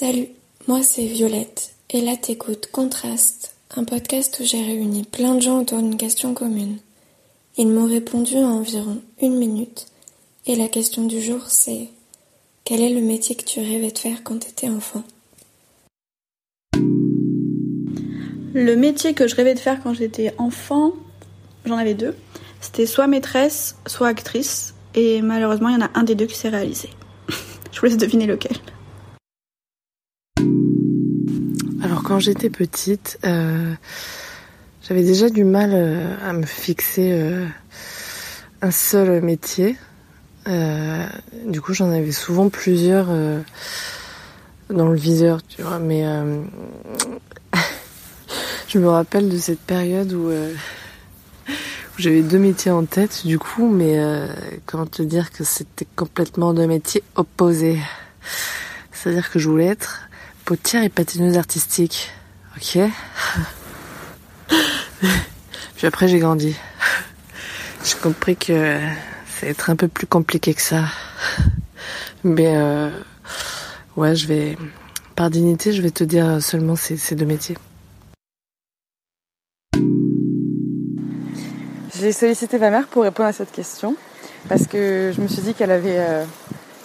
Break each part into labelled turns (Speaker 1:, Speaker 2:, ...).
Speaker 1: Salut, moi c'est Violette, et là t'écoutes Contraste, un podcast où j'ai réuni plein de gens autour d'une question commune. Ils m'ont répondu en environ une minute, et la question du jour c'est quel est le métier que tu rêvais de faire quand t'étais enfant?
Speaker 2: Le métier que je rêvais de faire quand j'étais enfant, j'en avais deux. C'était soit maîtresse, soit actrice, et malheureusement il y en a un des deux qui s'est réalisé. je vous laisse deviner lequel.
Speaker 3: Quand j'étais petite, euh, j'avais déjà du mal euh, à me fixer euh, un seul métier. du coup, j'en avais souvent plusieurs dans le viseur, tu vois. Mais je me rappelle de cette période où, où j'avais deux métiers en tête, du coup, mais comment te dire que c'était complètement deux métiers opposés. C'est-à-dire que je voulais être potière et patineuse artistique. Ok. Puis après j'ai grandi. J'ai compris que va être un peu plus compliqué que ça. Mais euh, ouais, je vais par dignité, je vais te dire seulement ces, ces deux métiers.
Speaker 4: J'ai sollicité ma mère pour répondre à cette question parce que je me suis dit qu'elle avait euh,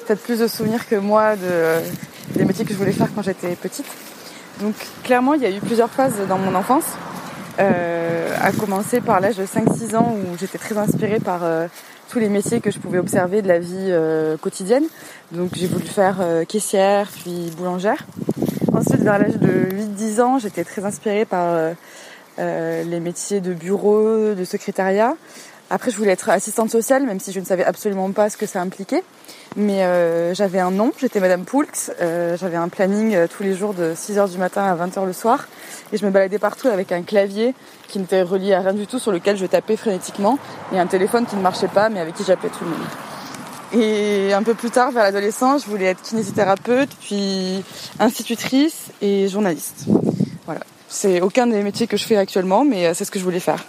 Speaker 4: peut-être plus de souvenirs que moi de des métiers que je voulais faire quand j'étais petite. Donc clairement, il y a eu plusieurs phases dans mon enfance, euh, à commencer par l'âge de 5-6 ans où j'étais très inspirée par euh, tous les métiers que je pouvais observer de la vie euh, quotidienne. Donc j'ai voulu faire euh, caissière, puis boulangère. Ensuite, vers l'âge de 8-10 ans, j'étais très inspirée par les métiers de bureau, de secrétariat. Après, je voulais être assistante sociale, même si je ne savais absolument pas ce que ça impliquait. Mais euh, j'avais un nom, j'étais Madame Poulx, euh, j'avais un planning euh, tous les jours de 6h du matin à 20h le soir. Et je me baladais partout avec un clavier qui n'était relié à rien du tout, sur lequel je tapais frénétiquement, et un téléphone qui ne marchait pas, mais avec qui j'appelais tout le monde. Et un peu plus tard, vers l'adolescence, je voulais être kinésithérapeute, puis institutrice et journaliste. Voilà. C'est aucun des métiers que je fais actuellement, mais c'est ce que je voulais faire.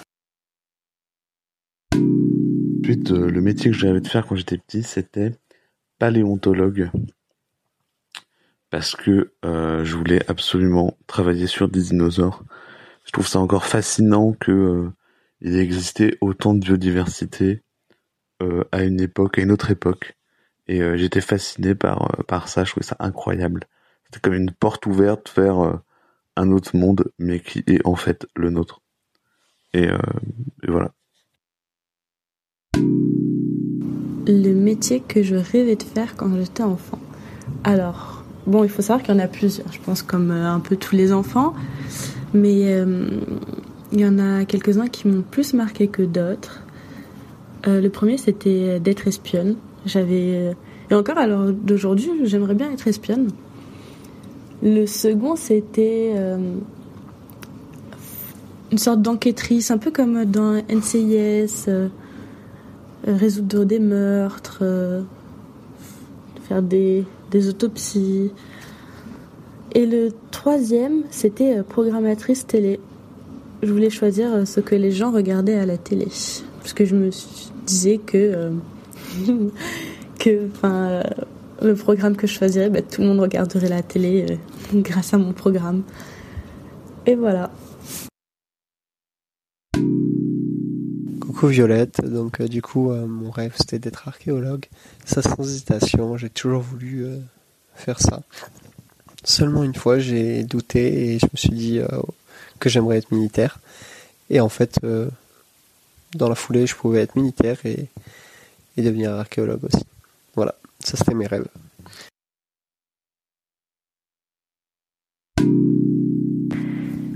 Speaker 5: Ensuite, euh, le métier que j'avais de faire quand j'étais petit, c'était paléontologue. Parce que euh, je voulais absolument travailler sur des dinosaures. Je trouve ça encore fascinant que euh, il existait autant de biodiversité à une époque, à une autre époque. Et j'étais fasciné par, par ça, je trouvais ça incroyable. C'était comme une porte ouverte vers un autre monde, mais qui est en fait le nôtre. et voilà.
Speaker 6: Le métier que je rêvais de faire quand j'étais enfant. Alors, bon, il faut savoir qu'il y en a plusieurs, je pense, comme euh, un peu tous les enfants. Mais euh, il y en a quelques-uns qui m'ont plus marqué que d'autres. Euh, le premier, c'était d'être espionne. J'avais. Et encore, alors d'aujourd'hui, j'aimerais bien être espionne. Le second, c'était une sorte d'enquêtrice, un peu comme dans NCIS. Résoudre des meurtres, euh, faire des, des autopsies. Et le troisième, c'était euh, programmatrice télé. Je voulais choisir ce que les gens regardaient à la télé. Parce que je me disais que, que le programme que je choisirais, bah, tout le monde regarderait la télé grâce à mon programme. Et voilà.
Speaker 7: Coucou Violette, donc euh, du coup euh, mon rêve c'était d'être archéologue. Ça sans hésitation, j'ai toujours voulu euh, faire ça. Seulement une fois j'ai douté et je me suis dit que j'aimerais être militaire. Et en fait, dans la foulée, je pouvais être militaire et devenir archéologue aussi. Voilà, ça c'était mes rêves.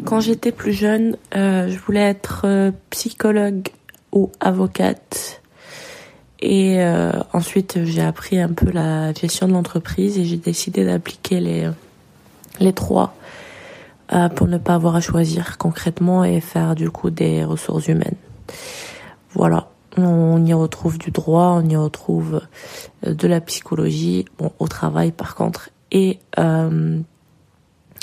Speaker 8: Quand j'étais plus jeune, je voulais être psychologue ou avocate. Et euh, ensuite, j'ai appris un peu la gestion de l'entreprise et j'ai décidé d'appliquer les, les trois euh, pour ne pas avoir à choisir concrètement et faire du coup des ressources humaines. Voilà, on y retrouve du droit, on y retrouve euh, de la psychologie, bon au travail par contre, et euh,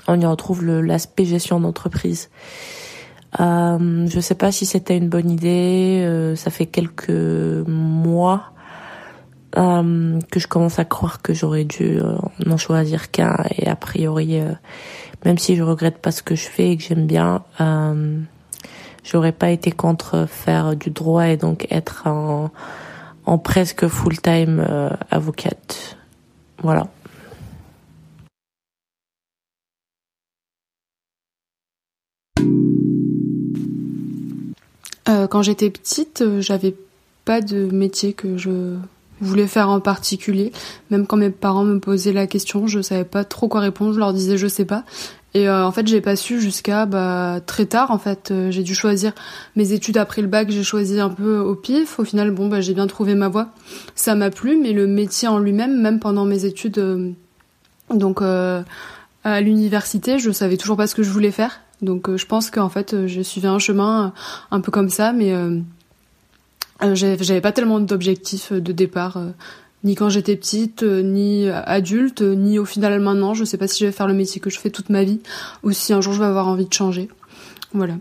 Speaker 8: on y retrouve l'aspect gestion d'entreprise. Euh, je sais pas si c'était une bonne idée. Euh, ça fait quelques mois euh, que je commence à croire que j'aurais dû euh, n'en choisir qu'un et a priori, euh, même si je regrette pas ce que je fais et que j'aime bien, euh, j'aurais pas été contre faire du droit et donc être en, en presque full time avocate. Voilà.
Speaker 9: Quand j'étais petite, j'avais pas de métier que je voulais faire en particulier. Même quand mes parents me posaient la question, je savais pas trop quoi répondre. Je leur disais je sais pas. Et euh, en fait, j'ai pas su jusqu'à bah, très tard. En fait, euh, j'ai dû choisir mes études après le bac. J'ai choisi un peu au pif. Au final, bon, bah, j'ai bien trouvé ma voie. Ça m'a plu, mais le métier en lui-même, même pendant mes études, euh, donc à l'université, je savais toujours pas ce que je voulais faire. Donc, je pense qu'en fait, je suivais un chemin un peu comme ça, mais euh, j'avais pas tellement d'objectifs euh, de départ, euh, ni quand j'étais petite, ni adulte, ni au final maintenant. Je sais pas si je vais faire le métier que je fais toute ma vie, ou si un jour je vais avoir envie de changer. Voilà.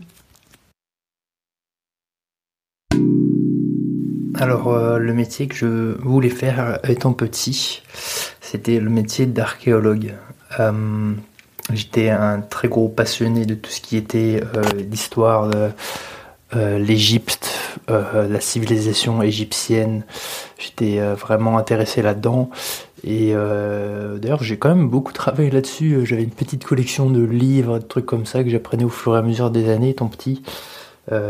Speaker 10: Alors, le métier que je voulais faire étant petit, c'était le métier d'archéologue. J'étais un très gros passionné de tout ce qui était l'histoire de euh, l'Égypte, euh, la civilisation égyptienne. J'étais euh, vraiment intéressé là-dedans. Et d'ailleurs, j'ai quand même beaucoup travaillé là-dessus. J'avais une petite collection de livres, de trucs comme ça que j'apprenais au fur et à mesure des années, étant petit.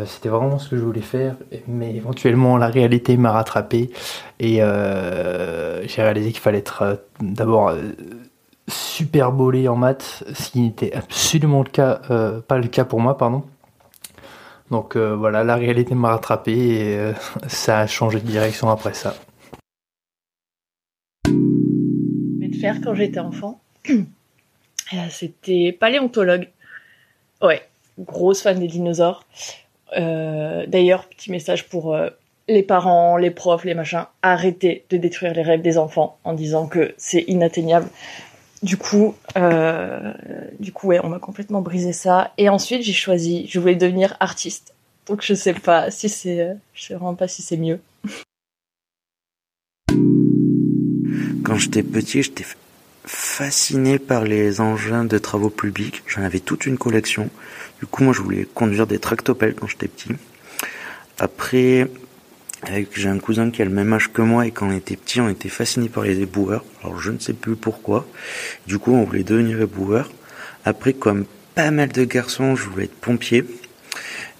Speaker 10: C'était vraiment ce que je voulais faire, mais éventuellement la réalité m'a rattrapé et j'ai réalisé qu'il fallait être d'abord super bolé en maths, ce qui n'était absolument cas, pas le cas pour moi, pardon. Donc euh, voilà, la réalité m'a rattrapé et euh, ça a changé de direction après ça.
Speaker 11: Mais de faire quand j'étais enfant, euh, c'était paléontologue. Ouais, grosse fan des dinosaures. D'ailleurs, petit message pour les parents, les profs, les machins, arrêtez de détruire les rêves des enfants en disant que c'est inatteignable. Du coup, euh, du coup, ouais, on m'a complètement brisé ça. Et ensuite, j'ai choisi, je voulais devenir artiste. Donc, je sais pas si c'est, je sais vraiment pas si c'est mieux.
Speaker 12: Quand j'étais petit, j'étais fasciné par les engins de travaux publics. J'en avais toute une collection. Du coup, moi, je voulais conduire des tractopelles quand j'étais petit. Après, j'ai un cousin qui a le même âge que moi et quand on était petit, on était fasciné par les éboueurs. Alors je ne sais plus pourquoi. Du coup, on voulait devenir éboueur. Après, comme pas mal de garçons, je voulais être pompier.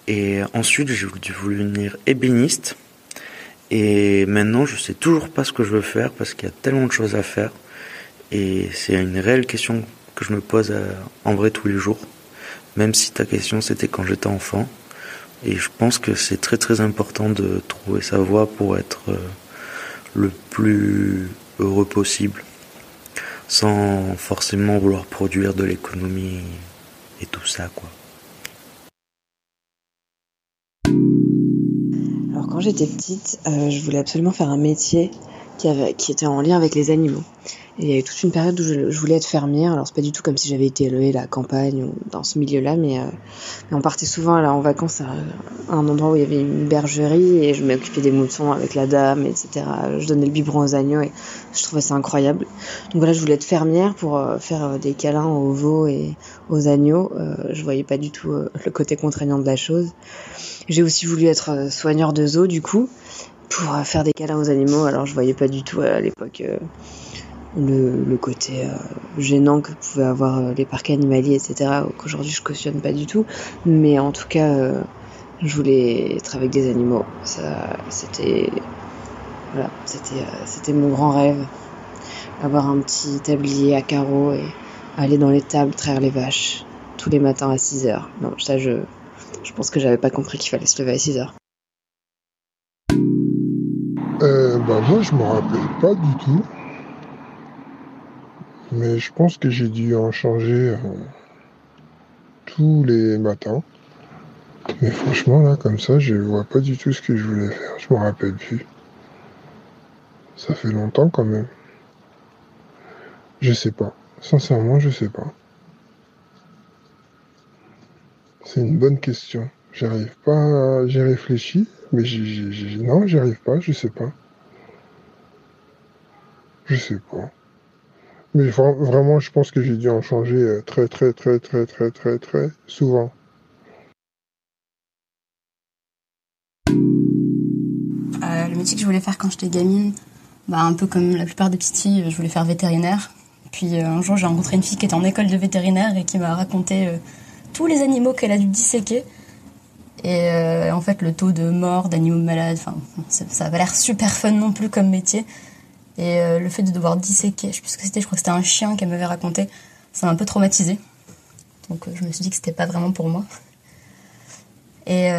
Speaker 12: Et ensuite, j'ai voulu devenir ébéniste. Et maintenant, je sais toujours pas ce que je veux faire parce qu'il y a tellement de choses à faire. Et c'est une réelle question que je me pose euh, en vrai tous les jours. Même si ta question c'était quand j'étais enfant. Et je pense que c'est très très important de trouver sa voie pour être euh, le plus heureux possible, sans forcément vouloir produire de l'économie et tout ça, quoi.
Speaker 13: Alors quand j'étais petite, euh, je voulais absolument faire un métier qui, était en lien avec les animaux. Et il y a eu toute une période où je, voulais être fermière. Alors c'est pas du tout comme si j'avais été élevée à la campagne ou dans ce milieu-là, mais, euh, on partait souvent en vacances à, un endroit où il y avait une bergerie et je m'occupais des moutons avec la dame, etc. Je donnais le biberon aux agneaux et je trouvais ça incroyable. Donc voilà, je voulais être fermière pour euh, faire euh, des câlins aux veaux et aux agneaux. je voyais pas du tout le côté contraignant de la chose. J'ai aussi voulu être soigneur de zoo du coup pour faire des câlins aux animaux. Alors je voyais pas du tout à l'époque le, côté euh, gênant que pouvaient avoir euh, les parcs animaliers, etc., qu'aujourd'hui je cautionne pas du tout. Mais en tout cas, euh, je voulais être avec des animaux. Ça, c'était, voilà, c'était, c'était mon grand rêve. Avoir un petit tablier à carreaux et aller dans les tables traire les vaches tous les matins à 6 heures. Non, ça, je, je pense que j'avais pas compris qu'il fallait se lever à 6 heures.
Speaker 14: Bah moi je me rappelle pas du tout. Mais je pense que j'ai dû en changer euh, tous les matins. Mais franchement, là, comme ça, je vois pas du tout ce que je voulais faire. Je me rappelle plus. Ça fait longtemps quand même. Je sais pas. Sincèrement, je sais pas. C'est une bonne question. J'arrive pas. À... J'ai réfléchi, mais j'ai, non, j'y arrive pas. Je sais pas. Je sais pas. Mais vraiment, je pense que j'ai dû en changer très, très, très, très, très, très, très souvent.
Speaker 15: le métier que je voulais faire quand j'étais gamine, bah, un peu comme la plupart des petites je voulais faire vétérinaire. Puis un jour, j'ai rencontré une fille qui était en école de vétérinaire et qui m'a raconté tous les animaux qu'elle a dû disséquer. Et euh, en fait, le taux de mort d'animaux malades, enfin, ça n'a pas l'air super fun non plus comme métier. Et euh, le fait de devoir disséquer, je sais plus que c'était, je crois que c'était un chien qu'elle m'avait raconté, ça m'a un peu traumatisé. Donc euh, je me suis dit que c'était pas vraiment pour moi. Et,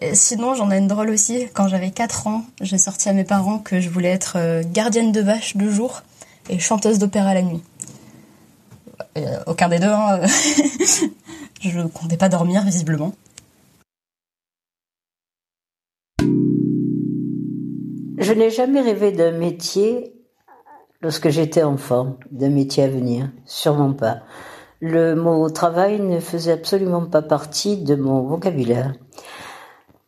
Speaker 15: et sinon, j'en ai une drôle aussi. Quand j'avais 4 ans, j'ai sorti à mes parents que je voulais être gardienne de vache de jour et chanteuse d'opéra la nuit. aucun des deux, hein. je comptais pas dormir visiblement.
Speaker 16: Je n'ai jamais rêvé d'un métier lorsque j'étais enfant, d'un métier à venir, sûrement pas. Le mot travail ne faisait absolument pas partie de mon vocabulaire.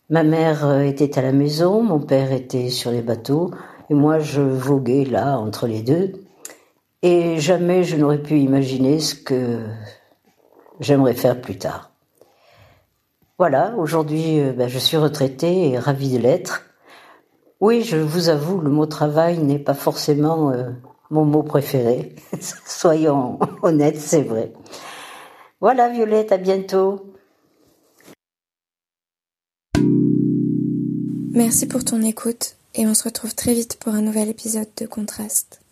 Speaker 16: Ma mère était à la maison, mon père était sur les bateaux, et moi je voguais là entre les deux. Et jamais je n'aurais pu imaginer ce que j'aimerais faire plus tard. Voilà, aujourd'hui euh, ben, je suis retraitée et ravie de l'être. Oui, je vous avoue, le mot travail n'est pas forcément euh, mon mot préféré. Soyons honnêtes, c'est vrai. Voilà, Violette, à bientôt.
Speaker 1: Merci pour ton écoute et on se retrouve très vite pour un nouvel épisode de Contraste.